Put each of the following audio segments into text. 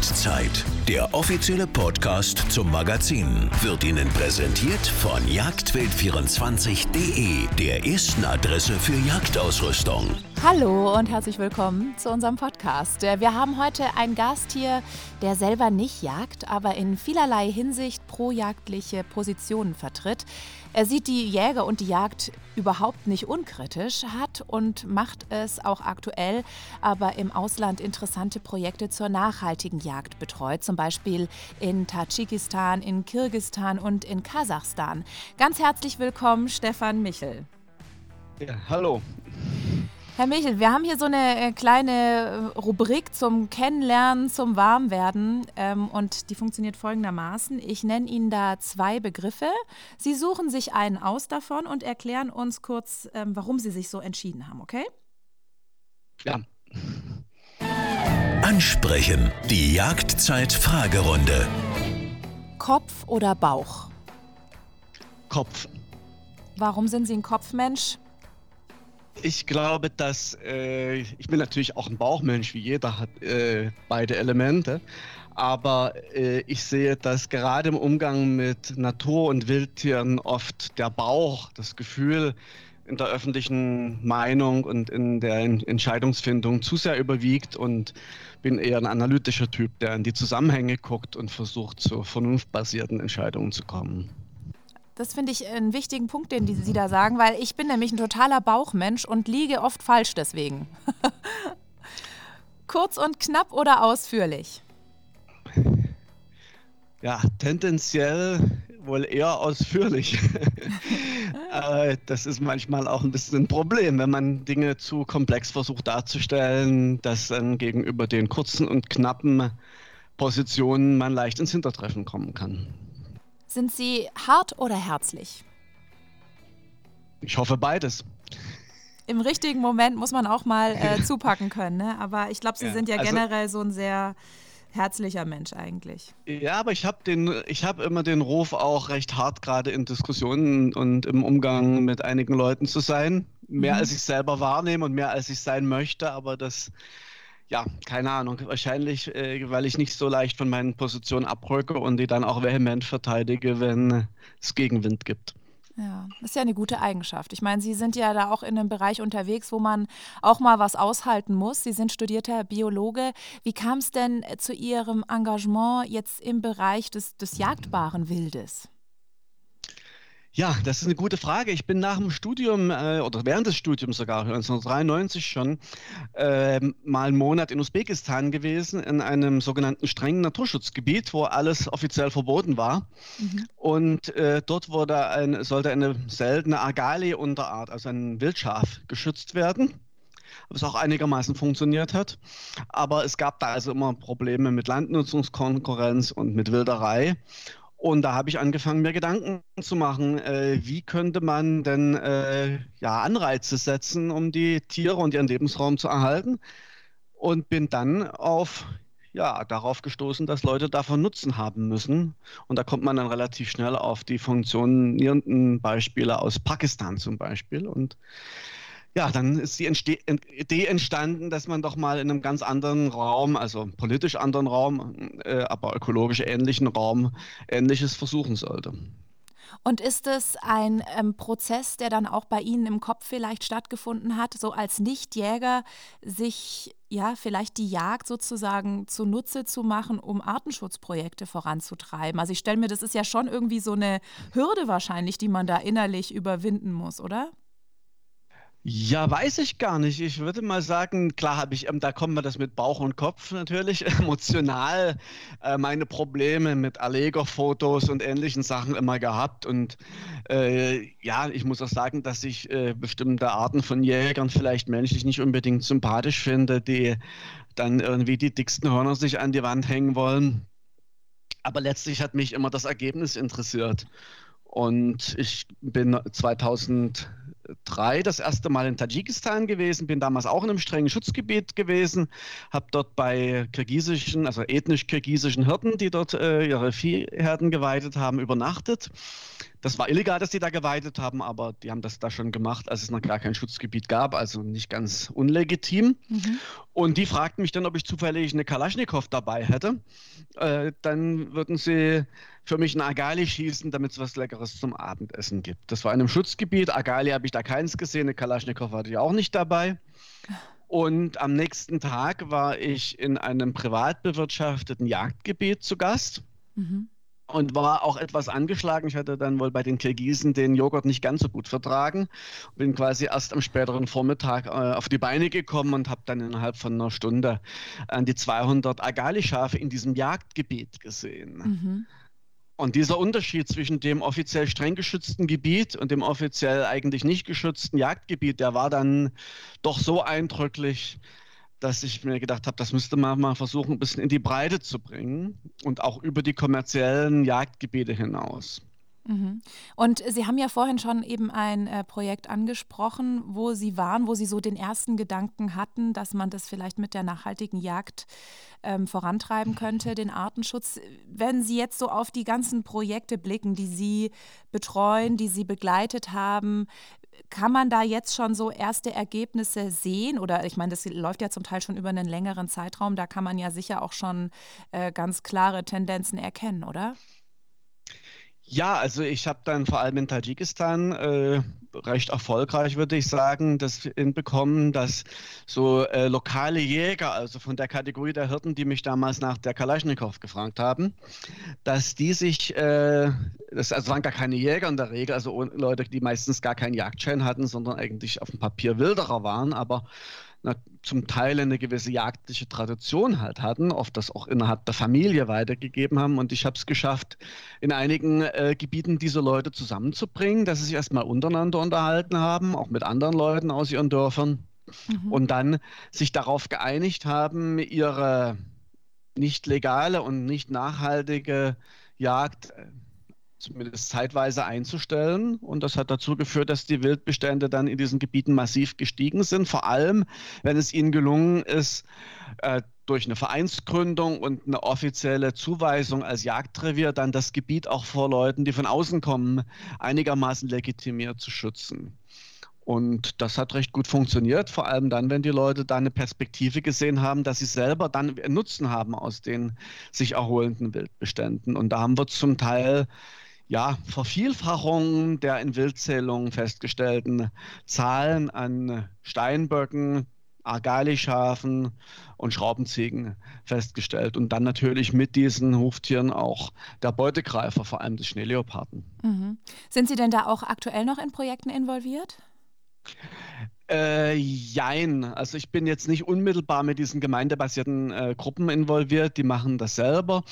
Jagdzeit, der offizielle Podcast zum Magazin, wird Ihnen präsentiert von jagdwild24.de, der ersten Adresse für Jagdausrüstung. Hallo und herzlich willkommen zu unserem Podcast. Äh, wir haben heute einen Gast hier, der selber nicht jagt, aber in vielerlei Hinsicht projagdliche Positionen vertritt. Er sieht die Jäger und die Jagd überhaupt nicht unkritisch, hat und macht es auch aktuell, aber im Ausland interessante Projekte zur nachhaltigen Jagd betreut, zum Beispiel in Tadschikistan, in Kirgistan und in Kasachstan. Ganz herzlich willkommen, Stefan Michel. Ja, hallo. Herr Michel, wir haben hier so eine äh, kleine äh, Rubrik zum Kennenlernen, zum Warmwerden ähm, und die funktioniert folgendermaßen. Ich nenne Ihnen da zwei Begriffe. Sie suchen sich einen aus davon und erklären uns kurz, ähm, warum Sie sich so entschieden haben, okay? Ja. Ansprechen. Die Jagdzeit-Fragerunde. Kopf oder Bauch? Kopf. Warum sind Sie ein Kopfmensch? Ich glaube, dass äh, ich bin natürlich auch ein Bauchmensch, wie jeder hat äh, beide Elemente. Aber äh, ich sehe, dass gerade im Umgang mit Natur und Wildtieren oft der Bauch, das Gefühl in der öffentlichen Meinung und in der Entscheidungsfindung zu sehr überwiegt und bin eher ein analytischer Typ, der in die Zusammenhänge guckt und versucht, zu vernunftbasierten Entscheidungen zu kommen. Das finde ich einen wichtigen Punkt, den Sie da sagen, weil ich bin nämlich ein totaler Bauchmensch und liege oft falsch deswegen. Kurz und knapp oder ausführlich? Ja, tendenziell wohl eher ausführlich. Äh, das ist manchmal auch ein bisschen ein Problem, wenn man Dinge zu komplex versucht darzustellen, dass dann gegenüber den kurzen und knappen Positionen man leicht ins Hintertreffen kommen kann. Sind Sie hart oder herzlich? Ich hoffe beides. Im richtigen Moment muss man auch mal äh, zupacken können, ne? aber ich glaube, Sie ja, sind ja also, generell so ein sehr herzlicher Mensch eigentlich. Ja, aber ich habe den, ich habe immer den Ruf auch recht hart gerade in Diskussionen und im Umgang mit einigen Leuten zu sein, mehr mhm. als ich selber wahrnehme und mehr als ich sein möchte, aber das ja, keine Ahnung. Wahrscheinlich, äh, weil ich nicht so leicht von meinen Positionen abrücke und die dann auch vehement verteidige, wenn es Gegenwind gibt. Ja, das ist ja eine gute Eigenschaft. Ich meine, Sie sind ja da auch in einem Bereich unterwegs, wo man auch mal was aushalten muss. Sie sind studierter Biologe. Wie kam es denn zu Ihrem Engagement jetzt im Bereich des, des jagdbaren Wildes? Ja, das ist eine gute Frage. Ich bin nach dem Studium äh, oder während des Studiums sogar 1993 schon äh, mal einen Monat in Usbekistan gewesen, in einem sogenannten strengen Naturschutzgebiet, wo alles offiziell verboten war. Mhm. Und äh, dort wurde ein, sollte eine seltene Agali-Unterart, also ein Wildschaf, geschützt werden was auch einigermaßen funktioniert hat. Aber es gab da also immer Probleme mit Landnutzungskonkurrenz und mit Wilderei. Und da habe ich angefangen, mir Gedanken zu machen, äh, wie könnte man denn äh, ja, Anreize setzen, um die Tiere und ihren Lebensraum zu erhalten. Und bin dann auf, ja, darauf gestoßen, dass Leute davon Nutzen haben müssen. Und da kommt man dann relativ schnell auf die funktionierenden Beispiele aus Pakistan zum Beispiel. Und ja, dann ist die Idee entstanden, dass man doch mal in einem ganz anderen Raum, also politisch anderen Raum, äh, aber ökologisch ähnlichen Raum, Ähnliches versuchen sollte. Und ist es ein ähm, Prozess, der dann auch bei Ihnen im Kopf vielleicht stattgefunden hat, so als Nichtjäger sich ja vielleicht die Jagd sozusagen zunutze zu machen, um Artenschutzprojekte voranzutreiben? Also ich stelle mir, das ist ja schon irgendwie so eine Hürde wahrscheinlich, die man da innerlich überwinden muss, oder? Ja, weiß ich gar nicht. Ich würde mal sagen, klar habe ich, ähm, da kommen wir das mit Bauch und Kopf natürlich, emotional äh, meine Probleme mit Allegor-Fotos und ähnlichen Sachen immer gehabt. Und äh, ja, ich muss auch sagen, dass ich äh, bestimmte Arten von Jägern vielleicht menschlich nicht unbedingt sympathisch finde, die dann irgendwie die dicksten Hörner sich an die Wand hängen wollen. Aber letztlich hat mich immer das Ergebnis interessiert. Und ich bin 2003 das erste Mal in Tadschikistan gewesen, bin damals auch in einem strengen Schutzgebiet gewesen, habe dort bei kirgisischen, also ethnisch kirgisischen Hirten, die dort äh, ihre Viehherden geweidet haben, übernachtet. das war illegal, dass die da geweidet haben, aber die haben das da schon gemacht, als es noch gar kein Schutzgebiet gab, also nicht ganz unlegitim. Mhm. Und die fragten mich dann, ob ich zufällig eine Kalaschnikow dabei hätte. Äh, dann würden sie für mich ein Agali schießen, damit es was Leckeres zum Abendessen gibt. Das war in einem Schutzgebiet. Agali habe ich da keins gesehen, eine Kalaschnikow hatte ich auch nicht dabei. Und am nächsten Tag war ich in einem privat bewirtschafteten Jagdgebiet zu Gast. Mhm und war auch etwas angeschlagen. Ich hatte dann wohl bei den Kirgisen den Joghurt nicht ganz so gut vertragen. Bin quasi erst am späteren Vormittag äh, auf die Beine gekommen und habe dann innerhalb von einer Stunde an die 200 Agali-Schafe in diesem Jagdgebiet gesehen. Mhm. Und dieser Unterschied zwischen dem offiziell streng geschützten Gebiet und dem offiziell eigentlich nicht geschützten Jagdgebiet, der war dann doch so eindrücklich, dass ich mir gedacht habe, das müsste man mal versuchen, ein bisschen in die Breite zu bringen und auch über die kommerziellen Jagdgebiete hinaus. Mhm. Und Sie haben ja vorhin schon eben ein äh, Projekt angesprochen, wo Sie waren, wo Sie so den ersten Gedanken hatten, dass man das vielleicht mit der nachhaltigen Jagd ähm, vorantreiben könnte, den Artenschutz. Wenn Sie jetzt so auf die ganzen Projekte blicken, die Sie betreuen, die Sie begleitet haben, kann man da jetzt schon so erste Ergebnisse sehen? Oder ich meine, das läuft ja zum Teil schon über einen längeren Zeitraum. Da kann man ja sicher auch schon äh, ganz klare Tendenzen erkennen, oder? Ja, also ich habe dann vor allem in Tadschikistan äh, recht erfolgreich, würde ich sagen, das hinbekommen, dass so äh, lokale Jäger, also von der Kategorie der Hirten, die mich damals nach der Kalaschnikow gefragt haben, dass die sich, äh, das also waren gar keine Jäger in der Regel, also Leute, die meistens gar keinen Jagdschein hatten, sondern eigentlich auf dem Papier Wilderer waren, aber na, zum Teil eine gewisse jagdliche Tradition halt hatten, oft das auch innerhalb der Familie weitergegeben haben. Und ich habe es geschafft, in einigen äh, Gebieten diese Leute zusammenzubringen, dass sie sich erstmal untereinander unterhalten haben, auch mit anderen Leuten aus ihren Dörfern. Mhm. Und dann sich darauf geeinigt haben, ihre nicht legale und nicht nachhaltige Jagd äh, zumindest zeitweise einzustellen. Und das hat dazu geführt, dass die Wildbestände dann in diesen Gebieten massiv gestiegen sind. Vor allem, wenn es ihnen gelungen ist, äh, durch eine Vereinsgründung und eine offizielle Zuweisung als Jagdrevier dann das Gebiet auch vor Leuten, die von außen kommen, einigermaßen legitimiert zu schützen. Und das hat recht gut funktioniert, vor allem dann, wenn die Leute da eine Perspektive gesehen haben, dass sie selber dann Nutzen haben aus den sich erholenden Wildbeständen. Und da haben wir zum Teil ja, Vervielfachung der in Wildzählungen festgestellten Zahlen an Steinböcken, Argali-Schafen und Schraubenziegen festgestellt. Und dann natürlich mit diesen Huftieren auch der Beutegreifer, vor allem des Schneeleoparden. Mhm. Sind Sie denn da auch aktuell noch in Projekten involviert? Äh, jein. Also ich bin jetzt nicht unmittelbar mit diesen gemeindebasierten äh, Gruppen involviert, die machen das selber.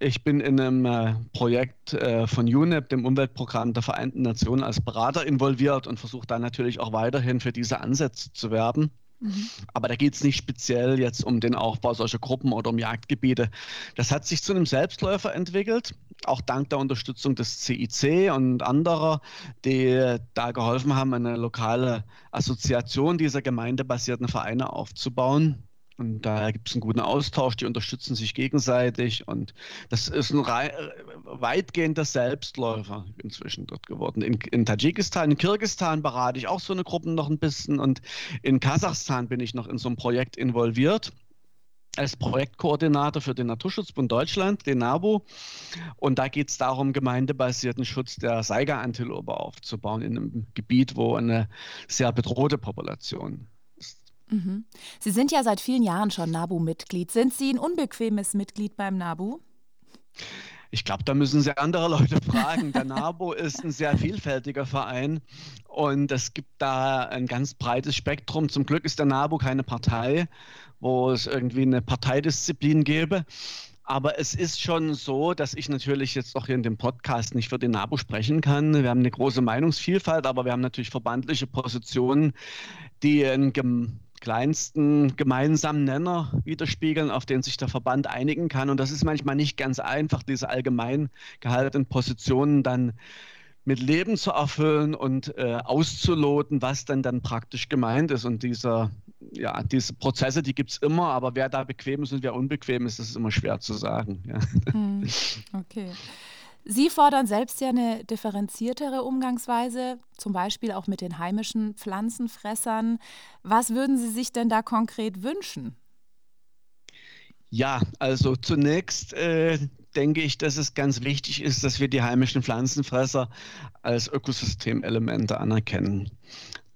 Ich bin in einem äh, Projekt äh, von UNEP, dem Umweltprogramm der Vereinten Nationen, als Berater involviert und versuche da natürlich auch weiterhin für diese Ansätze zu werben. Mhm. Aber da geht es nicht speziell jetzt um den Aufbau solcher Gruppen oder um Jagdgebiete. Das hat sich zu einem Selbstläufer entwickelt, auch dank der Unterstützung des CIC und anderer, die da geholfen haben, eine lokale Assoziation dieser gemeindebasierten Vereine aufzubauen. Und da gibt es einen guten Austausch, die unterstützen sich gegenseitig und das ist ein weitgehender Selbstläufer inzwischen dort geworden. In, in Tadschikistan, in Kirgisistan berate ich auch so eine Gruppe noch ein bisschen und in Kasachstan bin ich noch in so einem Projekt involviert als Projektkoordinator für den Naturschutzbund Deutschland, den NABU. Und da geht es darum, gemeindebasierten Schutz der Saiga-Antilope aufzubauen in einem Gebiet, wo eine sehr bedrohte Population Mhm. Sie sind ja seit vielen Jahren schon NABU-Mitglied. Sind Sie ein unbequemes Mitglied beim NABU? Ich glaube, da müssen Sie andere Leute fragen. Der NABU ist ein sehr vielfältiger Verein und es gibt da ein ganz breites Spektrum. Zum Glück ist der NABU keine Partei, wo es irgendwie eine Parteidisziplin gäbe. Aber es ist schon so, dass ich natürlich jetzt auch hier in dem Podcast nicht für den NABU sprechen kann. Wir haben eine große Meinungsvielfalt, aber wir haben natürlich verbandliche Positionen, die ein kleinsten gemeinsamen Nenner widerspiegeln, auf den sich der Verband einigen kann. Und das ist manchmal nicht ganz einfach, diese allgemein gehaltenen Positionen dann mit Leben zu erfüllen und äh, auszuloten, was dann dann praktisch gemeint ist. Und dieser, ja, diese Prozesse, die gibt es immer, aber wer da bequem ist und wer unbequem ist, das ist immer schwer zu sagen. Ja. Hm, okay. Sie fordern selbst ja eine differenziertere Umgangsweise, zum Beispiel auch mit den heimischen Pflanzenfressern. Was würden Sie sich denn da konkret wünschen? Ja, also zunächst äh, denke ich, dass es ganz wichtig ist, dass wir die heimischen Pflanzenfresser als Ökosystemelemente anerkennen.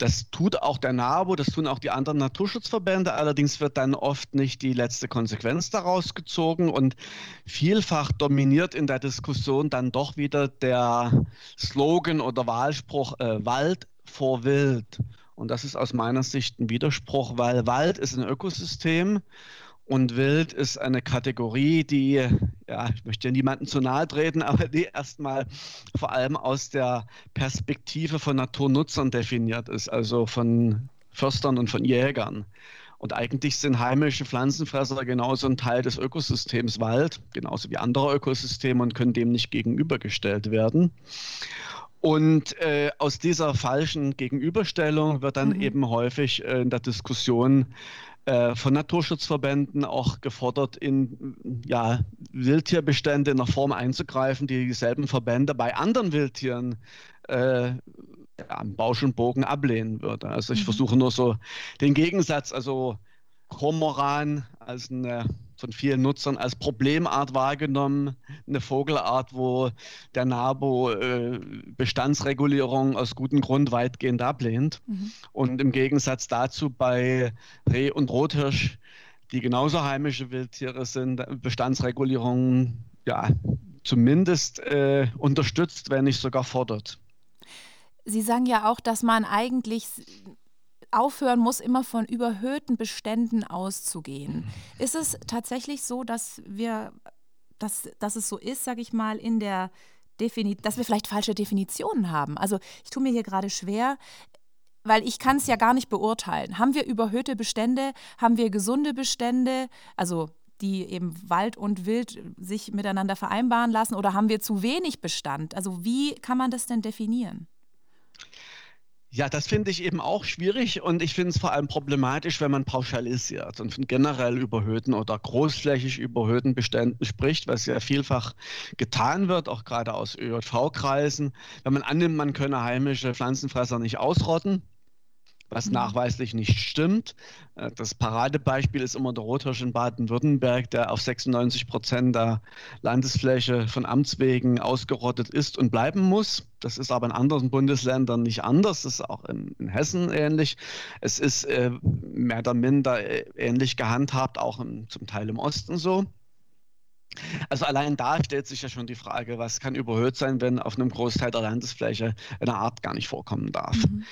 Das tut auch der NABU, das tun auch die anderen Naturschutzverbände. Allerdings wird dann oft nicht die letzte Konsequenz daraus gezogen und vielfach dominiert in der Diskussion dann doch wieder der Slogan oder Wahlspruch äh, Wald vor Wild. Und das ist aus meiner Sicht ein Widerspruch, weil Wald ist ein Ökosystem und Wild ist eine Kategorie, die, ja, ich möchte ja niemandem zu nahe treten, aber die erstmal vor allem aus der Perspektive von Naturnutzern definiert ist, also von Förstern und von Jägern. Und eigentlich sind heimische Pflanzenfresser genauso ein Teil des Ökosystems Wald, genauso wie andere Ökosysteme und können dem nicht gegenübergestellt werden. Und äh, aus dieser falschen Gegenüberstellung wird dann mhm. eben häufig äh, in der Diskussion äh, von Naturschutzverbänden auch gefordert, in ja, Wildtierbestände in einer Form einzugreifen, die dieselben Verbände bei anderen Wildtieren äh, am Bausch und Bogen ablehnen würde. Also ich mhm. versuche nur so den Gegensatz, also Kormoran als eine von vielen Nutzern als Problemart wahrgenommen, eine Vogelart, wo der NABO äh, Bestandsregulierung aus gutem Grund weitgehend ablehnt. Mhm. Und im Gegensatz dazu bei Reh und Rothirsch, die genauso heimische Wildtiere sind, Bestandsregulierung ja zumindest äh, unterstützt, wenn nicht sogar fordert. Sie sagen ja auch, dass man eigentlich aufhören muss, immer von überhöhten Beständen auszugehen. Ist es tatsächlich so, dass wir, dass, dass es so ist, sage ich mal, in der Defini dass wir vielleicht falsche Definitionen haben? Also ich tue mir hier gerade schwer, weil ich kann es ja gar nicht beurteilen. Haben wir überhöhte Bestände? Haben wir gesunde Bestände? Also die eben Wald und Wild sich miteinander vereinbaren lassen? Oder haben wir zu wenig Bestand? Also wie kann man das denn definieren? Ja, das finde ich eben auch schwierig und ich finde es vor allem problematisch, wenn man pauschalisiert und von generell überhöhten oder großflächig überhöhten Beständen spricht, was ja vielfach getan wird, auch gerade aus ÖJV-Kreisen. Wenn man annimmt, man könne heimische Pflanzenfresser nicht ausrotten, was mhm. nachweislich nicht stimmt. Äh, das Paradebeispiel ist immer der Rothirsch in Baden-Württemberg, der auf 96 Prozent der Landesfläche von Amts wegen ausgerottet ist und bleiben muss. Das ist aber in anderen Bundesländern nicht anders. Das ist auch in, in Hessen ähnlich. Es ist äh, mehr oder minder äh, ähnlich gehandhabt, auch im, zum Teil im Osten so. Also allein da stellt sich ja schon die Frage, was kann überhöht sein, wenn auf einem Großteil der Landesfläche eine Art gar nicht vorkommen darf. Mhm.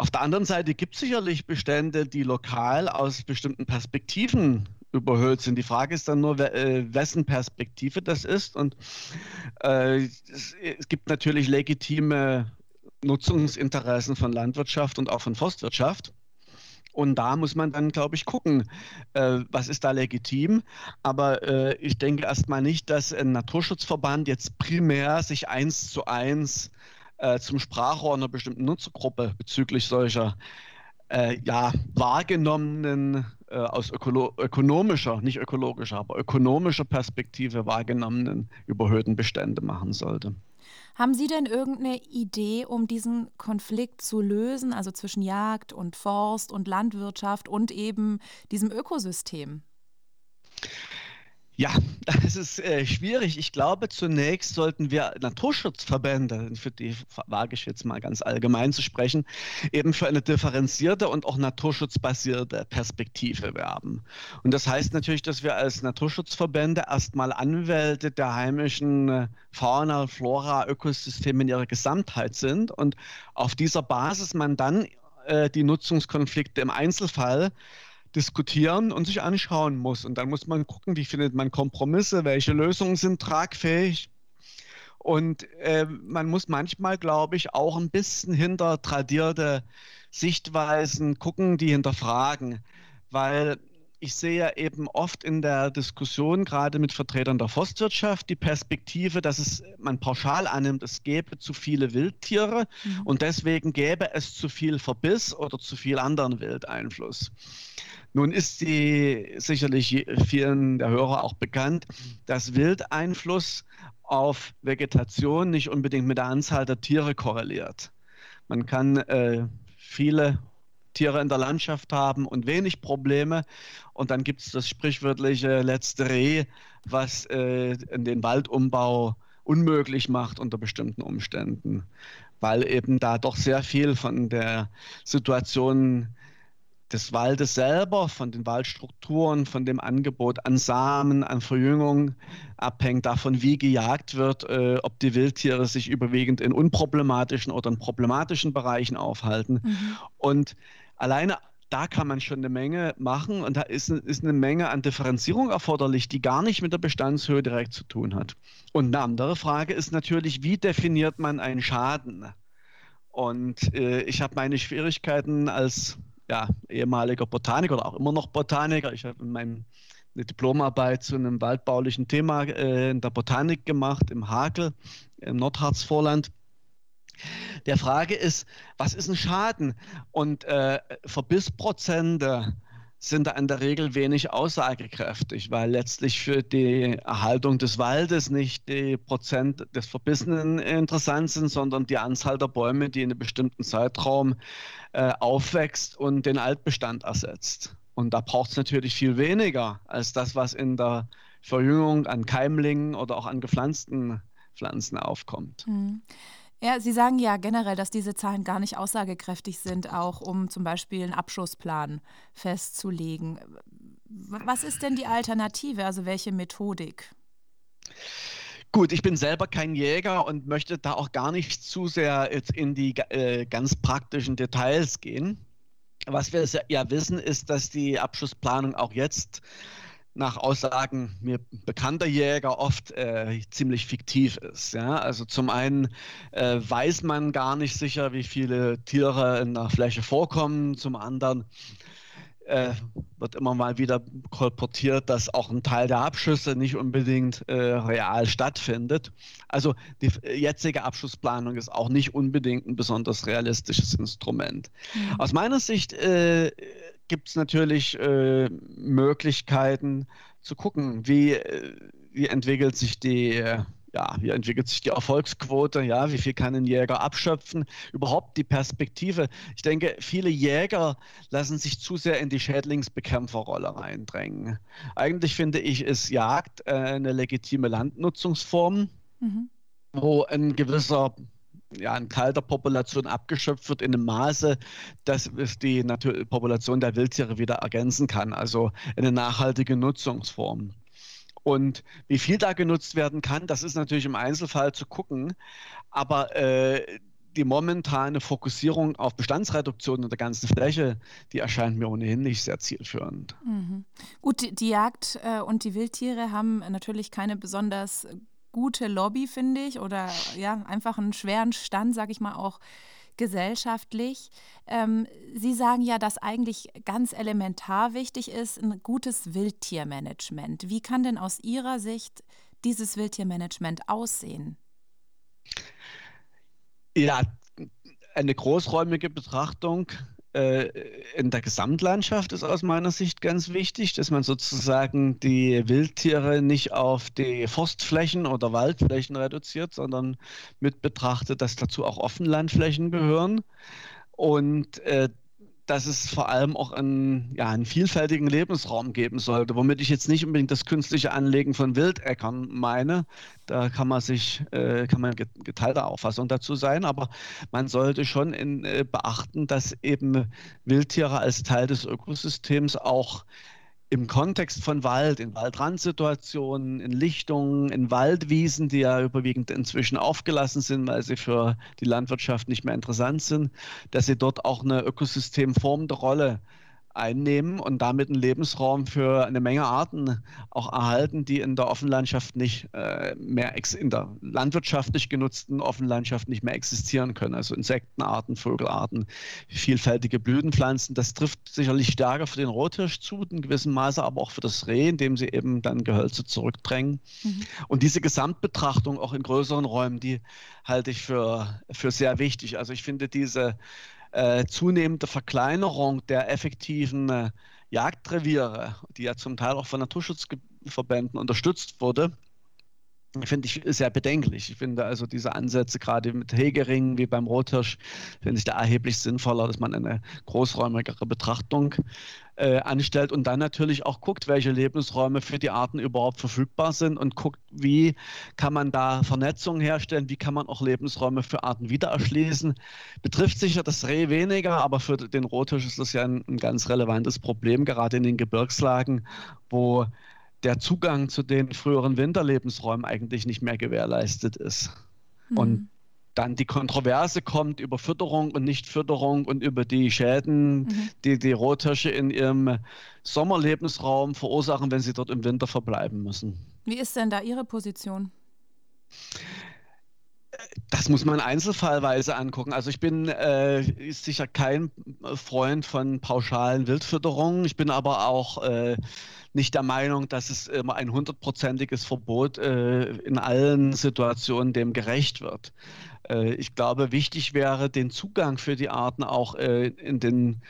Auf der anderen Seite gibt es sicherlich Bestände, die lokal aus bestimmten Perspektiven überhöht sind. Die Frage ist dann nur, äh, wessen Perspektive das ist. Und äh, es, gibt natürlich legitime Nutzungsinteressen von Landwirtschaft und auch von Forstwirtschaft. Und da muss man dann, glaube ich, gucken, äh, was ist da legitim. Aber äh, ich denke erstmal nicht, dass ein Naturschutzverband jetzt primär sich eins zu eins äh, zum Sprachrohr einer bestimmten Nutzergruppe bezüglich solcher äh, ja, wahrgenommenen, äh, aus ökonomischer, nicht ökologischer, aber ökonomischer Perspektive wahrgenommenen überhöhten Bestände machen sollte. Haben Sie denn irgendeine Idee, um diesen Konflikt zu lösen, also zwischen Jagd und Forst und Landwirtschaft und eben diesem Ökosystem? Ja, das ist äh, schwierig. Ich glaube, zunächst sollten wir Naturschutzverbände, für die wage ich jetzt mal ganz allgemein zu sprechen, eben für eine differenzierte und auch naturschutzbasierte Perspektive werben. Und das heißt natürlich, dass wir als Naturschutzverbände erstmal Anwälte der heimischen äh, Fauna, Flora, Ökosysteme in ihrer Gesamtheit sind und auf dieser Basis man dann äh, die Nutzungskonflikte im Einzelfall diskutieren und sich anschauen muss. Und dann muss man gucken, wie findet man Kompromisse, welche Lösungen sind tragfähig. Und äh, man muss manchmal, glaube ich, auch ein bisschen hinter tradierte Sichtweisen gucken, die hinterfragen. Weil ich sehe eben oft in der Diskussion, gerade mit Vertretern der Forstwirtschaft, die Perspektive, dass es man pauschal annimmt, es gäbe zu viele Wildtiere mhm. und deswegen gäbe es zu viel Verbiss oder zu viel anderen Wildeinfluss. Nun ist die sicherlich vielen der Hörer auch bekannt, dass Wildeinfluss auf Vegetation nicht unbedingt mit der Anzahl der Tiere korreliert. Man kann äh, viele Tiere in der Landschaft haben und wenig Probleme. Und dann gibt es das sprichwörtliche letzte Reh, was äh, den Waldumbau unmöglich macht unter bestimmten Umständen, weil eben da doch sehr viel von der Situation des Waldes selber, von den Waldstrukturen, von dem Angebot an Samen, an Verjüngung abhängt davon, wie gejagt wird, äh, ob die Wildtiere sich überwiegend in unproblematischen oder in problematischen Bereichen aufhalten. Mhm. Und alleine da kann man schon eine Menge machen und da ist, ist eine Menge an Differenzierung erforderlich, die gar nicht mit der Bestandshöhe direkt zu tun hat. Und eine andere Frage ist natürlich, wie definiert man einen Schaden? Und äh, ich habe meine Schwierigkeiten als ja, ehemaliger Botaniker oder auch immer noch Botaniker. Ich habe meine Diplomarbeit zu einem waldbaulichen Thema äh, in der Botanik gemacht, im Hakel, im Nordharzvorland. Der Frage ist, was ist ein Schaden? Und äh, Verbissprozente sind da in der Regel wenig aussagekräftig, weil letztlich für die Erhaltung des Waldes nicht die Prozent des Verbissenen interessant sind, sondern die Anzahl der Bäume, die in einem bestimmten Zeitraum äh, aufwächst und den Altbestand ersetzt. Und da braucht es natürlich viel weniger als das, was in der Verjüngung an Keimlingen oder auch an gepflanzten Pflanzen aufkommt. Mhm. Ja, Sie sagen ja generell, dass diese Zahlen gar nicht aussagekräftig sind, auch um zum Beispiel einen Abschussplan festzulegen. Was ist denn die Alternative, also welche Methodik? Gut, ich bin selber kein Jäger und möchte da auch gar nicht zu sehr jetzt in die äh, ganz praktischen Details gehen. Was wir ja wissen, ist, dass die Abschussplanung auch jetzt nach Aussagen mir bekannter Jäger oft äh, ziemlich fiktiv ist. Ja? Also zum einen äh, weiß man gar nicht sicher, wie viele Tiere in der Fläche vorkommen, zum anderen äh, wird immer mal wieder kolportiert, dass auch ein Teil der Abschüsse nicht unbedingt äh, real stattfindet. Also die jetzige Abschussplanung ist auch nicht unbedingt ein besonders realistisches Instrument. Mhm. Aus meiner Sicht äh, gibt es natürlich äh, Möglichkeiten zu gucken, wie, äh, wie entwickelt sich die, ja, wie entwickelt sich die Erfolgsquote, ja, wie viel kann ein Jäger abschöpfen, überhaupt die Perspektive. Ich denke, viele Jäger lassen sich zu sehr in die Schädlingsbekämpferrolle reindrängen. Eigentlich finde ich, ist Jagd äh, eine legitime Landnutzungsform, mhm. wo ein gewisser ja, ein der Population abgeschöpft wird in einem Maße, dass es die Natur Population der Wildtiere wieder ergänzen kann. Also eine nachhaltige Nutzungsform. Und wie viel da genutzt werden kann, das ist natürlich im Einzelfall zu gucken. Aber äh, die momentane Fokussierung auf Bestandsreduktion der ganzen Fläche, die erscheint mir ohnehin nicht sehr zielführend. Mhm. Gut, die Jagd äh, und die Wildtiere haben natürlich keine besonders gute Lobby, finde ich, oder ja, einfach einen schweren Stand, sage ich mal, auch gesellschaftlich. Ähm, Sie sagen ja, dass eigentlich ganz elementar wichtig ist, ein gutes Wildtiermanagement. Wie kann denn aus Ihrer Sicht dieses Wildtiermanagement aussehen? Ja, eine großräumige Betrachtung in der Gesamtlandschaft ist aus meiner Sicht ganz wichtig, dass man sozusagen die Wildtiere nicht auf die Forstflächen oder Waldflächen reduziert, sondern mit betrachtet, dass dazu auch Offenlandflächen gehören. Und äh, dass es vor allem auch einen, ja, einen vielfältigen Lebensraum geben sollte, womit ich jetzt nicht unbedingt das künstliche Anlegen von Wildäckern meine. Da kann man sich, äh, kann man geteilter Auffassung dazu sein, aber man sollte schon in, äh, beachten, dass eben Wildtiere als Teil des Ökosystems auch im Kontext von Wald, in Waldrandsituationen, in Lichtungen, in Waldwiesen, die ja überwiegend inzwischen aufgelassen sind, weil sie für die Landwirtschaft nicht mehr interessant sind, dass sie dort auch eine ökosystemformende Rolle einnehmen und damit einen Lebensraum für eine Menge Arten auch erhalten, die in der Offenlandschaft nicht äh, mehr in der landwirtschaftlich genutzten Offenlandschaft nicht mehr existieren können. Also Insektenarten, Vogelarten, vielfältige Blütenpflanzen. Das trifft sicherlich stärker für den Rothirsch zu, in gewissem Maße, aber auch für das Reh, indem sie eben dann Gehölze zurückdrängen. Mhm. Und diese Gesamtbetrachtung auch in größeren Räumen, die halte ich für, für sehr wichtig. Also ich finde diese äh, zunehmende Verkleinerung der effektiven äh, Jagdreviere, die ja zum Teil auch von Naturschutzverbänden unterstützt wurde, finde ich sehr bedenklich. Ich finde also diese Ansätze gerade mit Hegering wie beim Rothirsch, finde ich da erheblich sinnvoller, dass man eine großräumigere Betrachtung äh, anstellt und dann natürlich auch guckt, welche Lebensräume für die Arten überhaupt verfügbar sind und guckt, wie kann man da Vernetzungen herstellen, wie kann man auch Lebensräume für Arten wieder erschließen. Betrifft sicher das Reh weniger, aber für den Rothirsch ist das ja ein, ein ganz relevantes Problem, gerade in den Gebirgslagen, wo der Zugang zu den früheren Winterlebensräumen eigentlich nicht mehr gewährleistet ist. Mhm. Und dann die Kontroverse kommt über Fütterung und Nichtfütterung und über die Schäden, mhm. die die Rothirsche in ihrem Sommerlebensraum verursachen, wenn sie dort im Winter verbleiben müssen. Wie ist denn da Ihre Position? Das muss man einzelfallweise angucken. Also ich bin äh, sicher kein Freund von pauschalen Wildfütterungen. Ich bin aber auch äh, nicht der Meinung, dass es immer ein hundertprozentiges Verbot äh, in allen Situationen dem gerecht wird. Äh, ich glaube, wichtig wäre, den Zugang für die Arten auch äh, in den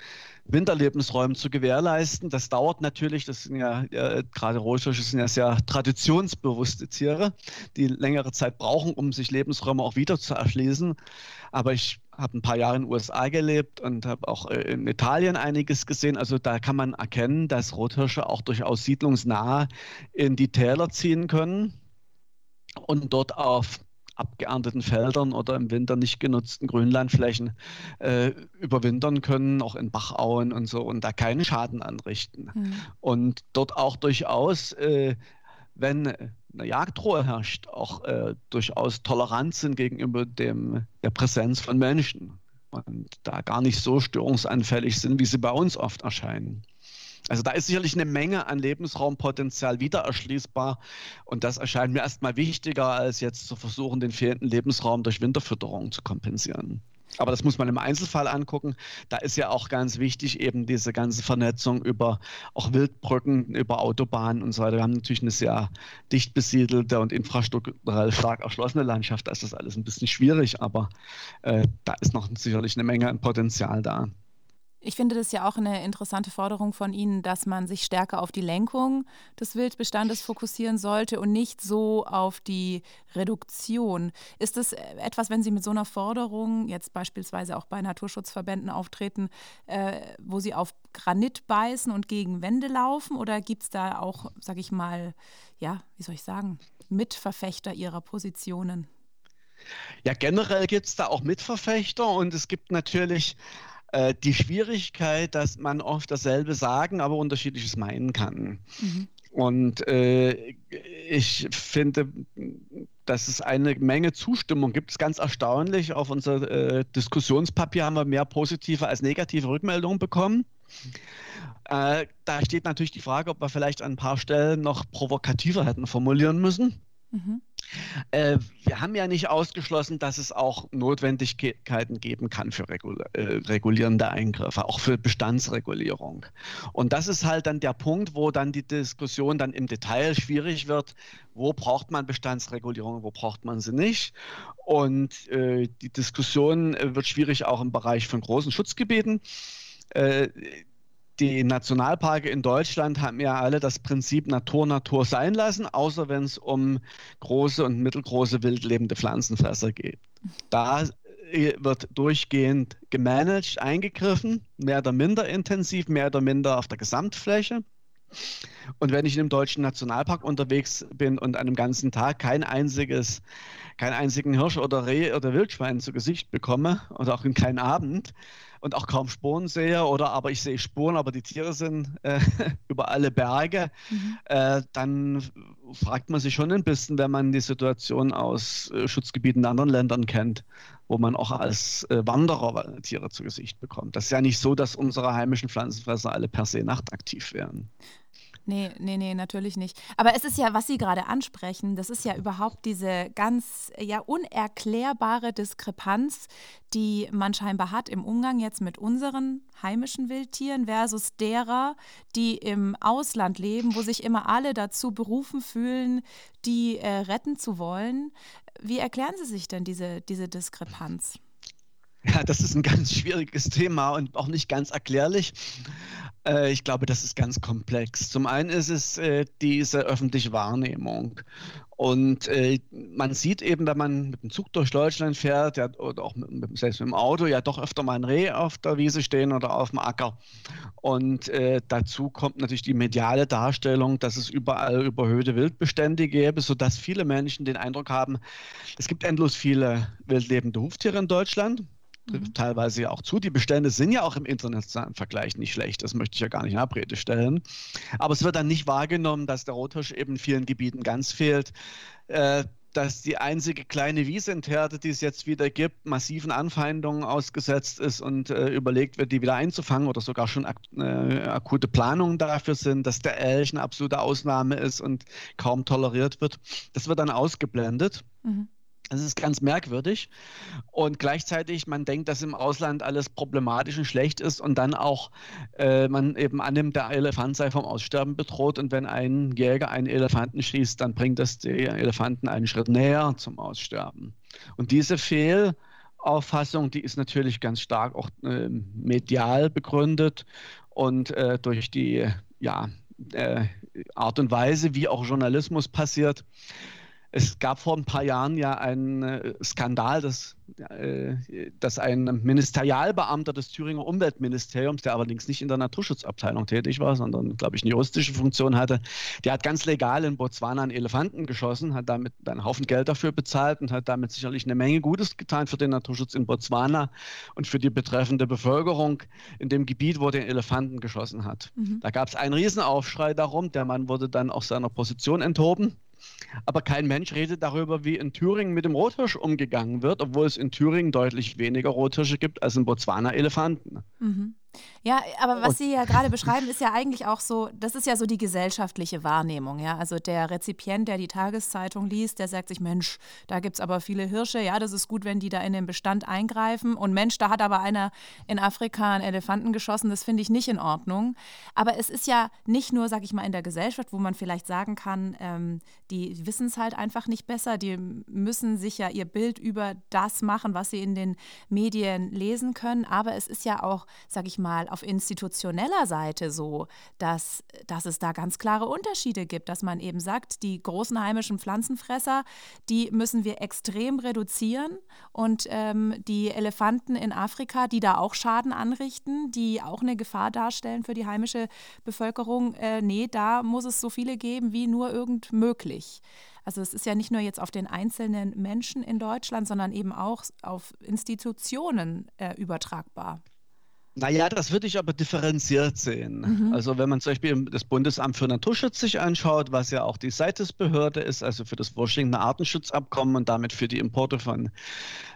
Winterlebensräumen zu gewährleisten. Das dauert natürlich, das sind ja, ja gerade Rothirsche sind ja sehr traditionsbewusste Tiere, die längere Zeit brauchen, um sich Lebensräume auch wieder zu erschließen. Aber ich habe ein paar Jahre in den USA gelebt und habe auch äh, in Italien einiges gesehen. Also da kann man erkennen, dass Rothirsche auch durchaus siedlungsnah in die Täler ziehen können und dort auf abgeernteten Feldern oder im Winter nicht genutzten Grünlandflächen äh, überwintern können, auch in Bachauen und so, und da keinen Schaden anrichten. Mhm. Und dort auch durchaus, äh, wenn eine Jagdruhe herrscht, auch äh, durchaus tolerant sind gegenüber dem, der Präsenz von Menschen und da gar nicht so störungsanfällig sind, wie sie bei uns oft erscheinen. Also da ist sicherlich eine Menge an Lebensraumpotenzial wieder erschließbar und das erscheint mir erstmal wichtiger, als jetzt zu versuchen, den fehlenden Lebensraum durch Winterfütterung zu kompensieren. Aber das muss man im Einzelfall angucken. Da ist ja auch ganz wichtig eben diese ganze Vernetzung über auch Wildbrücken, über Autobahnen und so weiter. Wir haben natürlich eine sehr dicht besiedelte und infrastrukturell stark erschlossene Landschaft. Da ist das alles ein bisschen schwierig, aber äh, da ist noch sicherlich eine Menge an Potenzial da. Ich finde das ja auch eine interessante Forderung von Ihnen, dass man sich stärker auf die Lenkung des Wildbestandes fokussieren sollte und nicht so auf die Reduktion. Ist das etwas, wenn Sie mit so einer Forderung jetzt beispielsweise auch bei Naturschutzverbänden auftreten, äh, wo Sie auf Granit beißen und gegen Wände laufen? Oder gibt es da auch, sage ich mal, ja, wie soll ich sagen, Mitverfechter Ihrer Positionen? Ja, generell gibt es da auch Mitverfechter und es gibt natürlich äh, die Schwierigkeit, dass man oft dasselbe sagen, aber unterschiedliches meinen kann. Mhm. Und äh, ich finde, dass es eine Menge Zustimmung gibt. Es ist ganz erstaunlich. Auf unser äh, Diskussionspapier haben wir mehr positive als negative Rückmeldungen bekommen. Äh, da steht natürlich die Frage, ob wir vielleicht an ein paar Stellen noch provokativer hätten formulieren müssen. Mhm. Äh, wir haben ja nicht ausgeschlossen, dass es auch Notwendigkeiten geben kann für regul äh, regulierende Eingriffe, auch für Bestandsregulierung. Und das ist halt dann der Punkt, wo dann die Diskussion dann im Detail schwierig wird. Wo braucht man Bestandsregulierung, wo braucht man sie nicht? Und äh, die Diskussion äh, wird schwierig auch im Bereich von großen Schutzgebieten äh, die Nationalparke in Deutschland haben ja alle das Prinzip Natur Natur sein lassen, außer wenn es um große und mittelgroße wildlebende Pflanzenfresser geht. Da äh, wird durchgehend gemanagt, eingegriffen, mehr oder minder intensiv, mehr oder minder auf der Gesamtfläche. Und wenn ich in einem deutschen Nationalpark unterwegs bin und an einem ganzen Tag kein einziges, keinen einzigen Hirsch oder Reh oder Wildschwein zu Gesicht bekomme oder auch in keinen Abend, und auch kaum Spuren sehe oder aber ich sehe Spuren, aber die Tiere sind äh, über alle Berge, mhm. äh, dann fragt man sich schon ein bisschen, wenn man die Situation aus äh, Schutzgebieten in anderen Ländern kennt, wo man auch als äh, Wanderer Tiere zu Gesicht bekommt. Das ist ja nicht so, dass unsere heimischen Pflanzenfresser alle per se nachtaktiv wären. Nee, nee, nee, natürlich nicht. Aber es ist ja, was Sie gerade ansprechen, das ist ja überhaupt diese ganz ja unerklärbare Diskrepanz, die man scheinbar hat im Umgang jetzt mit unseren heimischen Wildtieren versus derer, die im Ausland leben, wo sich immer alle dazu berufen fühlen, die äh, retten zu wollen. Wie erklären Sie sich denn diese, diese Diskrepanz? Ja, das ist ein ganz schwieriges Thema und auch nicht ganz erklärlich. Äh, ich glaube, das ist ganz komplex. Zum einen ist es äh, diese öffentliche Wahrnehmung. Und äh, man sieht eben, wenn man mit dem Zug durch Deutschland fährt, ja, oder auch mit, selbst mit dem Auto, ja doch öfter mal ein Reh auf der Wiese stehen oder auf dem Acker. Und äh, dazu kommt natürlich die mediale Darstellung, dass es überall überhöhte Wildbestände gäbe, sodass viele Menschen den Eindruck haben, es gibt endlos viele wildlebende Huftiere in Deutschland mhm. teilweise ja auch zu. Die Bestände sind ja auch im internationalen Vergleich nicht schlecht, das möchte ich ja gar nicht in Abrede stellen. Aber es wird dann nicht wahrgenommen, dass der Rothirsch eben in vielen Gebieten ganz fehlt. Äh, dass die einzige kleine Wiesentherde, die es jetzt wieder gibt, massiven Anfeindungen ausgesetzt ist und äh, überlegt wird, die wieder einzufangen oder sogar schon ak äh, akute Planungen dafür sind, dass der Elch eine absolute Ausnahme ist und kaum toleriert wird. Das wird dann ausgeblendet. Mhm. Das ist ganz merkwürdig. Und gleichzeitig, man denkt, dass im Ausland alles problematisch und schlecht ist und dann auch äh, man eben annimmt, der Elefant sei vom Aussterben bedroht. Und wenn ein Jäger einen Elefanten schießt, dann bringt das die Elefanten einen Schritt näher zum Aussterben. Und diese Fehlauffassung, die ist natürlich ganz stark auch äh, medial begründet und äh, durch die ja, äh, Art und Weise, wie auch Journalismus passiert. Es gab vor ein paar Jahren ja einen äh, Skandal, dass, äh, dass ein Ministerialbeamter des Thüringer Umweltministeriums, der allerdings nicht in der Naturschutzabteilung tätig war, sondern, glaube ich, eine juristische Funktion hatte, der hat ganz legal in Botswana einen Elefanten geschossen, hat damit einen Haufen Geld dafür bezahlt und hat damit sicherlich eine Menge Gutes getan für den Naturschutz in Botswana und für die betreffende Bevölkerung in dem Gebiet, wo der Elefanten geschossen hat. Mhm. Da gab es einen Riesenaufschrei darum. Der Mann wurde dann aus seiner Position enthoben. Aber kein Mensch redet darüber, wie in Thüringen mit dem Rothirsch umgegangen wird, obwohl es in Thüringen deutlich weniger Rothirsche gibt als in Botswana Elefanten. Mhm. Ja, aber was Sie ja gerade beschreiben, ist ja eigentlich auch so, das ist ja so die gesellschaftliche Wahrnehmung, ja. Also der Rezipient, der die Tageszeitung liest, der sagt sich, Mensch, da gibt es aber viele Hirsche, ja, das ist gut, wenn die da in den Bestand eingreifen. Und Mensch, da hat aber einer in Afrika einen Elefanten geschossen, das finde ich nicht in Ordnung. Aber es ist ja nicht nur, sag ich mal, in der Gesellschaft, wo man vielleicht sagen kann, ähm, die wissen es halt einfach nicht besser, die müssen sich ja ihr Bild über das machen, was sie in den Medien lesen können. Aber es ist ja auch, sag ich mal, auf institutioneller Seite so, dass, dass es da ganz klare Unterschiede gibt, dass man eben sagt, die großen heimischen Pflanzenfresser, die müssen wir extrem reduzieren und ähm, die Elefanten in Afrika, die da auch Schaden anrichten, die auch eine Gefahr darstellen für die heimische Bevölkerung, äh, nee, da muss es so viele geben wie nur irgend möglich. Also es ist ja nicht nur jetzt auf den einzelnen Menschen in Deutschland, sondern eben auch auf Institutionen äh, übertragbar. Naja, das würde ich aber differenziert sehen. Mhm. Also wenn man zum Beispiel das Bundesamt für Naturschutz sich anschaut, was ja auch die CITES-Behörde ist, also für das Washington Artenschutzabkommen und damit für die Importe von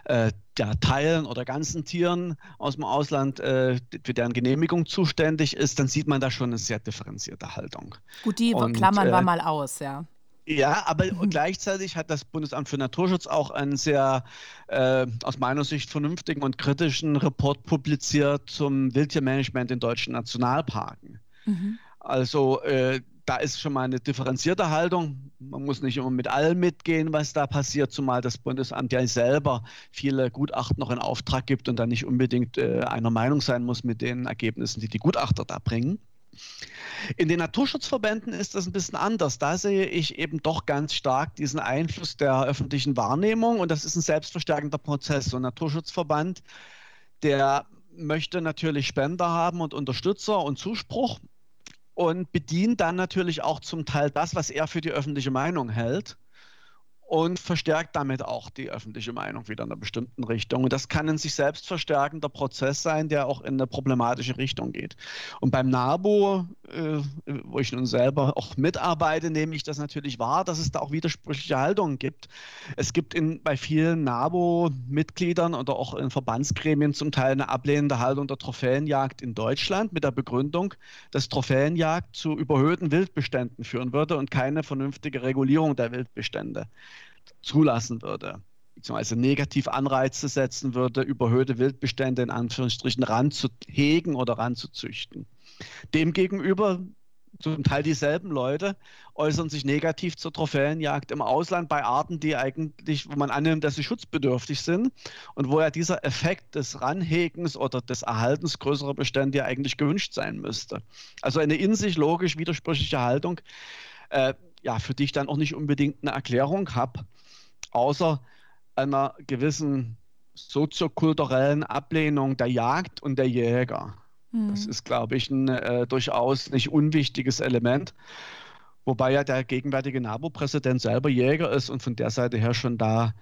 äh, ja, Teilen oder ganzen Tieren aus dem Ausland, äh, für deren Genehmigung zuständig ist, dann sieht man da schon eine sehr differenzierte Haltung. Gut, die und, klammern äh, wir mal aus, ja. Ja, aber mhm. gleichzeitig hat das Bundesamt für Naturschutz auch einen sehr äh, aus meiner Sicht vernünftigen und kritischen Report publiziert zum Wildtiermanagement in deutschen Nationalparken. Mhm. Also äh, da ist schon mal eine differenzierte Haltung. Man muss nicht immer mit allem mitgehen, was da passiert, zumal das Bundesamt ja selber viele Gutachten noch in Auftrag gibt und dann nicht unbedingt äh, einer Meinung sein muss mit den Ergebnissen, die die Gutachter da bringen. In den Naturschutzverbänden ist das ein bisschen anders. Da sehe ich eben doch ganz stark diesen Einfluss der öffentlichen Wahrnehmung und das ist ein selbstverstärkender Prozess. So ein Naturschutzverband, der möchte natürlich Spender haben und Unterstützer und Zuspruch und bedient dann natürlich auch zum Teil das, was er für die öffentliche Meinung hält und verstärkt damit auch die öffentliche Meinung wieder in einer bestimmten Richtung. Und das kann ein sich selbst verstärkender Prozess sein, der auch in eine problematische Richtung geht. Und beim NABU, äh, wo ich nun selber auch mitarbeite, nehme ich das natürlich wahr, dass es da auch widersprüchliche Haltungen gibt. Es gibt in, bei vielen NABU-Mitgliedern oder auch in Verbandsgremien zum Teil eine ablehnende Haltung der Trophäenjagd in Deutschland mit der Begründung, dass Trophäenjagd zu überhöhten Wildbeständen führen würde und keine vernünftige Regulierung der Wildbestände zulassen würde, beziehungsweise negativ Anreize setzen würde, überhöhte Wildbestände in Anführungsstrichen ranzuhegen oder ranzuzüchten. Demgegenüber zum Teil dieselben Leute äußern sich negativ zur Trophäenjagd im Ausland bei Arten, die eigentlich, wo man annimmt, dass sie schutzbedürftig sind und wo ja dieser Effekt des Ranhegens oder des Erhaltens größerer Bestände ja eigentlich gewünscht sein müsste. Also eine in sich logisch widersprüchliche Haltung, äh, ja, für die ich dann auch nicht unbedingt eine Erklärung habe, außer einer gewissen soziokulturellen Ablehnung der Jagd und der Jäger. Das mhm. ist, glaube ich, ein äh, durchaus nicht unwichtiges Element. Wobei ja der gegenwärtige NABU-Präsident selber Jäger ist und von der Seite her schon da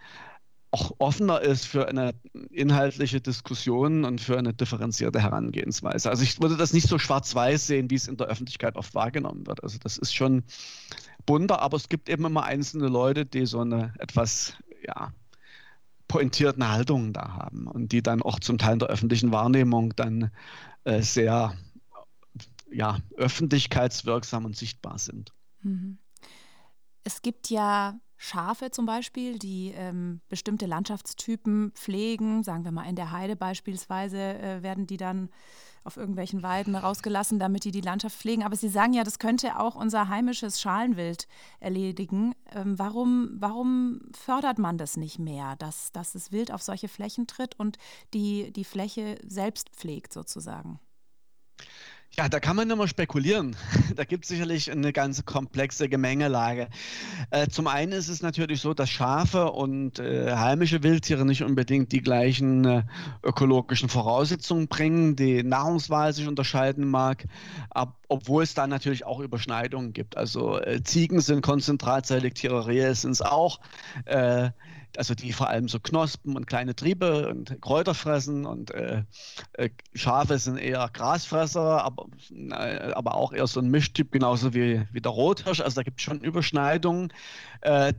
auch offener ist für eine inhaltliche Diskussion und für eine differenzierte Herangehensweise. Also ich würde das nicht so schwarz-weiß sehen, wie es in der Öffentlichkeit oft wahrgenommen wird. Also das ist schon bunter, aber es gibt eben immer einzelne Leute, die so eine etwas, ja, pointierten Haltungen da haben und die dann auch zum Teil in der öffentlichen Wahrnehmung dann äh, sehr ja, öffentlichkeitswirksam und sichtbar sind. Mhm. Es gibt ja Schafe zum Beispiel, die ähm, bestimmte Landschaftstypen pflegen, sagen wir mal in der Heide beispielsweise, äh, werden die dann auf irgendwelchen Weiden rausgelassen, damit die die Landschaft pflegen. Aber Sie sagen ja, das könnte auch unser heimisches Schalenwild erledigen. Ähm, warum, warum fördert man das nicht mehr, dass, dass das Wild auf solche Flächen tritt und die, die Fläche selbst pflegt sozusagen? Ja, da kann man immer spekulieren. Da gibt es sicherlich eine ganz komplexe Gemengelage. Äh, zum einen ist es natürlich so, dass Schafe und äh, heimische Wildtiere nicht unbedingt die gleichen äh, ökologischen Voraussetzungen bringen, die Nahrungswahl sich unterscheiden mag, ab, obwohl es da natürlich auch Überschneidungen gibt. Also äh, Ziegen sind Konzentratselektiere, Rehe sind es auch. Also die vor allem so Knospen und kleine Triebe und Kräuter fressen und äh, äh, Schafe sind eher Grasfresser, aber, äh, aber auch eher so ein Mischtyp, genauso wie, wie der Rothirsch. Also da gibt es schon Überschneidungen. Äh,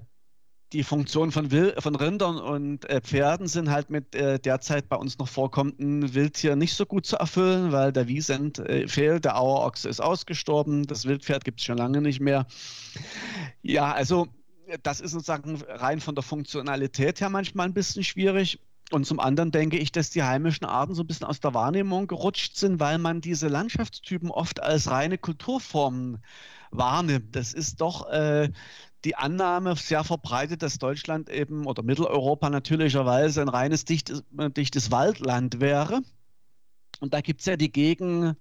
die Funktion von, Wil von Rindern und äh, Pferden sind halt mit äh, derzeit bei uns noch vorkommenden Wildtieren nicht so gut zu erfüllen, weil der Wiesent äh, fehlt, der Auerochse ist ausgestorben, das Wildpferd gibt es schon lange nicht mehr. Ja, also das ist sozusagen rein von der Funktionalität her manchmal ein bisschen schwierig. Und zum anderen denke ich, dass die heimischen Arten so ein bisschen aus der Wahrnehmung gerutscht sind, weil man diese Landschaftstypen oft als reine Kulturformen wahrnimmt. Das ist doch äh, die Annahme sehr verbreitet, dass Deutschland eben oder Mitteleuropa natürlicherweise ein reines dichtes, dichtes Waldland wäre. Und da gibt es ja die Gegen,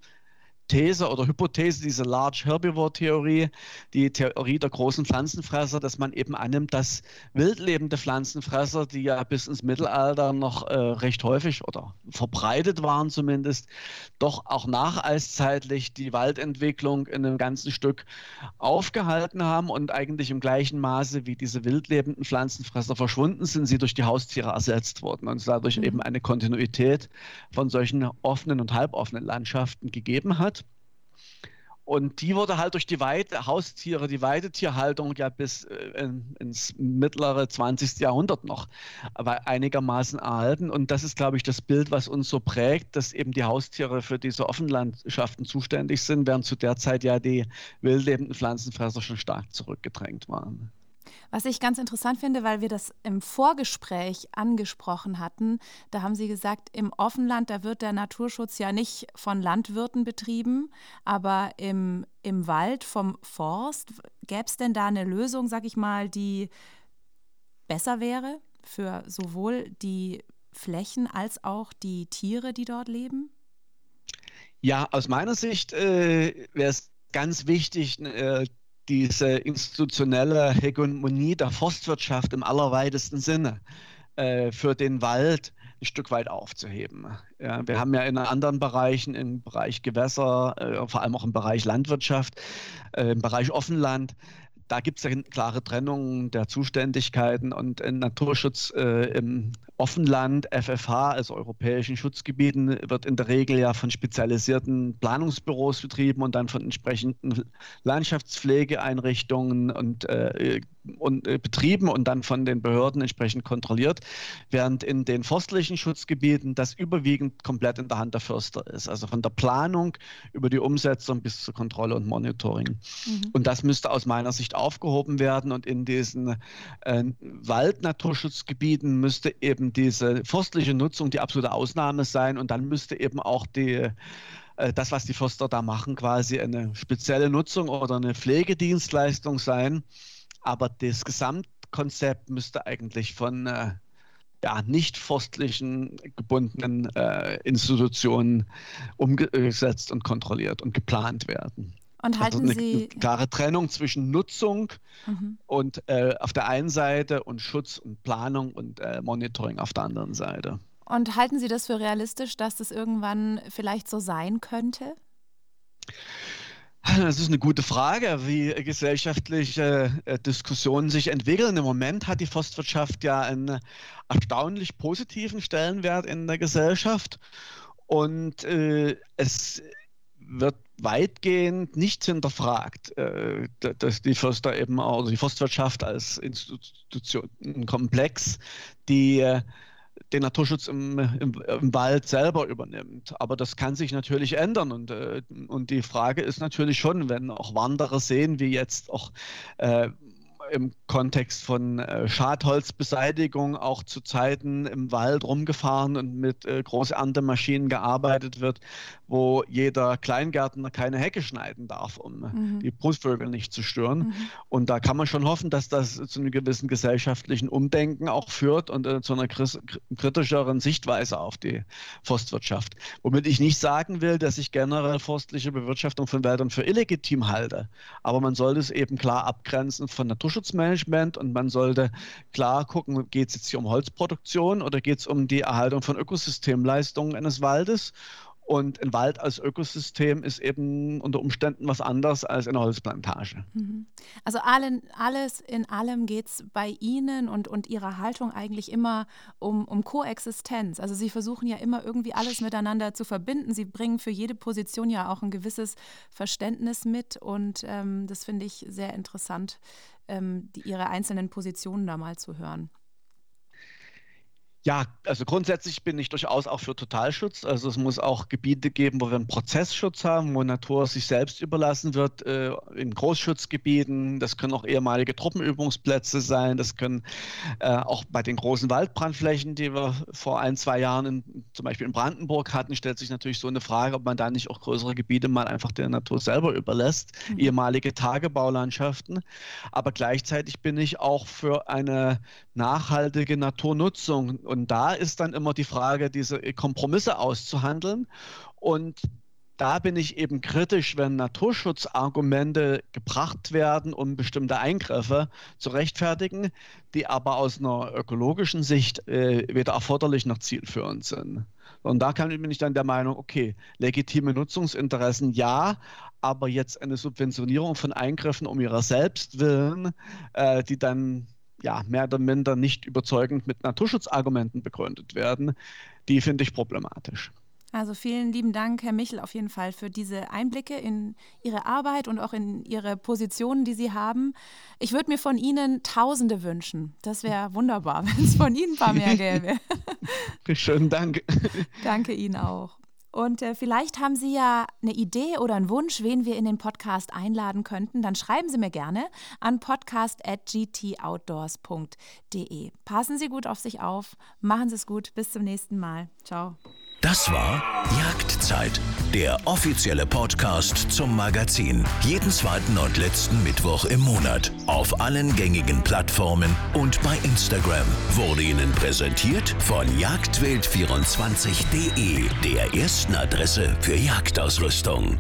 These oder Hypothese, diese Large Herbivore-Theorie, die Theorie der großen Pflanzenfresser, dass man eben annimmt, dass wildlebende Pflanzenfresser, die ja bis ins Mittelalter noch äh, recht häufig oder verbreitet waren zumindest, doch auch nacheiszeitlich die Waldentwicklung in einem ganzen Stück aufgehalten haben und eigentlich im gleichen Maße wie diese wildlebenden Pflanzenfresser verschwunden sind, sie durch die Haustiere ersetzt wurden und dadurch mhm. eben eine Kontinuität von solchen offenen und halboffenen Landschaften gegeben hat. Und die wurde halt durch die Weide, Haustiere, die Weidetierhaltung ja bis äh, ins mittlere 20. Jahrhundert noch aber einigermaßen erhalten. Und das ist, glaube ich, das Bild, was uns so prägt, dass eben die Haustiere für diese Offenlandschaften zuständig sind, während zu der Zeit ja die wildlebenden Pflanzenfresser schon stark zurückgedrängt waren. Was ich ganz interessant finde, weil wir das im Vorgespräch angesprochen hatten, da haben Sie gesagt, im Offenland, da wird der Naturschutz ja nicht von Landwirten betrieben, aber im, im Wald vom Forst. Gäbe es denn da eine Lösung, sag ich mal, die besser wäre für sowohl die Flächen als auch die Tiere, die dort leben? Ja, aus meiner Sicht äh, wäre es ganz wichtig, äh, diese institutionelle Hegemonie der Forstwirtschaft im allerweitesten Sinne äh, für den Wald ein Stück weit aufzuheben. Ja, wir haben ja in anderen Bereichen, im Bereich Gewässer, äh, vor allem auch im Bereich Landwirtschaft, äh, im Bereich Offenland, da gibt es ja eine klare Trennung der Zuständigkeiten und Naturschutz äh, im Offenland, FFH, also europäischen Schutzgebieten, wird in der Regel ja von spezialisierten Planungsbüros betrieben und dann von entsprechenden Landschaftspflegeeinrichtungen und, äh, und äh, betrieben und dann von den Behörden entsprechend kontrolliert, während in den forstlichen Schutzgebieten das überwiegend komplett in der Hand der Förster ist. Also von der Planung über die Umsetzung bis zur Kontrolle und Monitoring. Mhm. Und das müsste aus meiner Sicht aufgehoben werden und in diesen äh, Waldnaturschutzgebieten müsste eben diese forstliche Nutzung die absolute Ausnahme sein und dann müsste eben auch die äh, das, was die Förster da machen, quasi eine spezielle Nutzung oder eine Pflegedienstleistung sein. Aber das Gesamtkonzept müsste eigentlich von äh, ja, nicht forstlichen gebundenen äh, Institutionen umgesetzt und kontrolliert und geplant werden. Und halten also eine, Sie eine klare Trennung zwischen Nutzung mhm. und äh, auf der einen Seite und Schutz und Planung und äh, Monitoring auf der anderen Seite. Und halten Sie das für realistisch, dass das irgendwann vielleicht so sein könnte? Das ist eine gute Frage, wie gesellschaftliche äh, Diskussionen sich entwickeln. Im Moment hat die Forstwirtschaft ja einen erstaunlich positiven Stellenwert in der Gesellschaft und äh, es wird weitgehend nichts hinterfragt, äh, dass die Förster eben auch, also die Forstwirtschaft als Institution, ein Komplex, die äh, den Naturschutz im, im, im, Wald selber übernimmt. Aber das kann sich natürlich ändern. Und, äh, und die Frage ist natürlich schon, wenn auch Wanderer sehen, wie jetzt auch äh, im Kontext von äh, Schadholzbeseitigung auch zu Zeiten im Wald rumgefahren und mit äh, Großerntemaschinen gearbeitet wird, wo jeder Kleingärtner keine Hecke schneiden darf, um mhm. die Brustvögel nicht zu stören. Mhm. Und da kann man schon hoffen, dass das zu einem gewissen gesellschaftlichen Umdenken auch führt und äh, zu einer kritischeren Sichtweise auf die Forstwirtschaft. Womit ich nicht sagen will, dass ich generell forstliche Bewirtschaftung von Wäldern für illegitim halte. Aber man sollte es eben klar abgrenzen von Naturschutzmanagement und man sollte klar gucken, geht es jetzt hier um Holzproduktion oder geht es um die Erhaltung von Ökosystemleistungen eines Waldes? Und ein Wald als Ökosystem ist eben unter Umständen was anderes als eine Holzplantage. Mhm. Also allen, alles in allem geht es bei Ihnen und, und Ihrer Haltung eigentlich immer um, um Koexistenz. Also Sie versuchen ja immer irgendwie alles miteinander zu verbinden. Sie bringen für jede Position ja auch ein gewisses Verständnis mit. Und ähm, das finde ich sehr interessant, ähm, die, Ihre einzelnen Positionen da mal zu hören. Ja, also grundsätzlich bin ich durchaus auch für Totalschutz. Also es muss auch Gebiete geben, wo wir einen Prozessschutz haben, wo Natur sich selbst überlassen wird, äh, in Großschutzgebieten. Das können auch ehemalige Truppenübungsplätze sein. Das können äh, auch bei den großen Waldbrandflächen, die wir vor ein, zwei Jahren in, zum Beispiel in Brandenburg hatten, stellt sich natürlich so eine Frage, ob man da nicht auch größere Gebiete mal einfach der Natur selber überlässt, mhm. ehemalige Tagebaulandschaften. Aber gleichzeitig bin ich auch für eine nachhaltige Naturnutzung und da ist dann immer die Frage, diese Kompromisse auszuhandeln. Und da bin ich eben kritisch, wenn Naturschutzargumente gebracht werden, um bestimmte Eingriffe zu rechtfertigen, die aber aus einer ökologischen Sicht äh, weder erforderlich noch zielführend sind. Und da bin ich dann der Meinung, okay, legitime Nutzungsinteressen ja, aber jetzt eine Subventionierung von Eingriffen um ihrer selbst willen, äh, die dann ja, mehr oder minder nicht überzeugend mit Naturschutzargumenten begründet werden, die finde ich problematisch. Also vielen lieben Dank, Herr Michel, auf jeden Fall für diese Einblicke in Ihre Arbeit und auch in Ihre Positionen, die Sie haben. Ich würde mir von Ihnen Tausende wünschen. Das wäre wunderbar, wenn es von Ihnen ein paar mehr gäbe. Schönen Dank. Danke Ihnen auch. Und äh, vielleicht haben Sie ja eine Idee oder einen Wunsch, wen wir in den Podcast einladen könnten. Dann schreiben Sie mir gerne an podcast.gtoutdoors.de. Passen Sie gut auf sich auf, machen Sie es gut, bis zum nächsten Mal. Ciao. Das war Jagdzeit, der offizielle Podcast zum Magazin. Jeden zweiten und letzten Mittwoch im Monat. Auf allen gängigen Plattformen und bei Instagram. Wurde Ihnen präsentiert von jagdwild24.de, der ersten Adresse für Jagdausrüstung.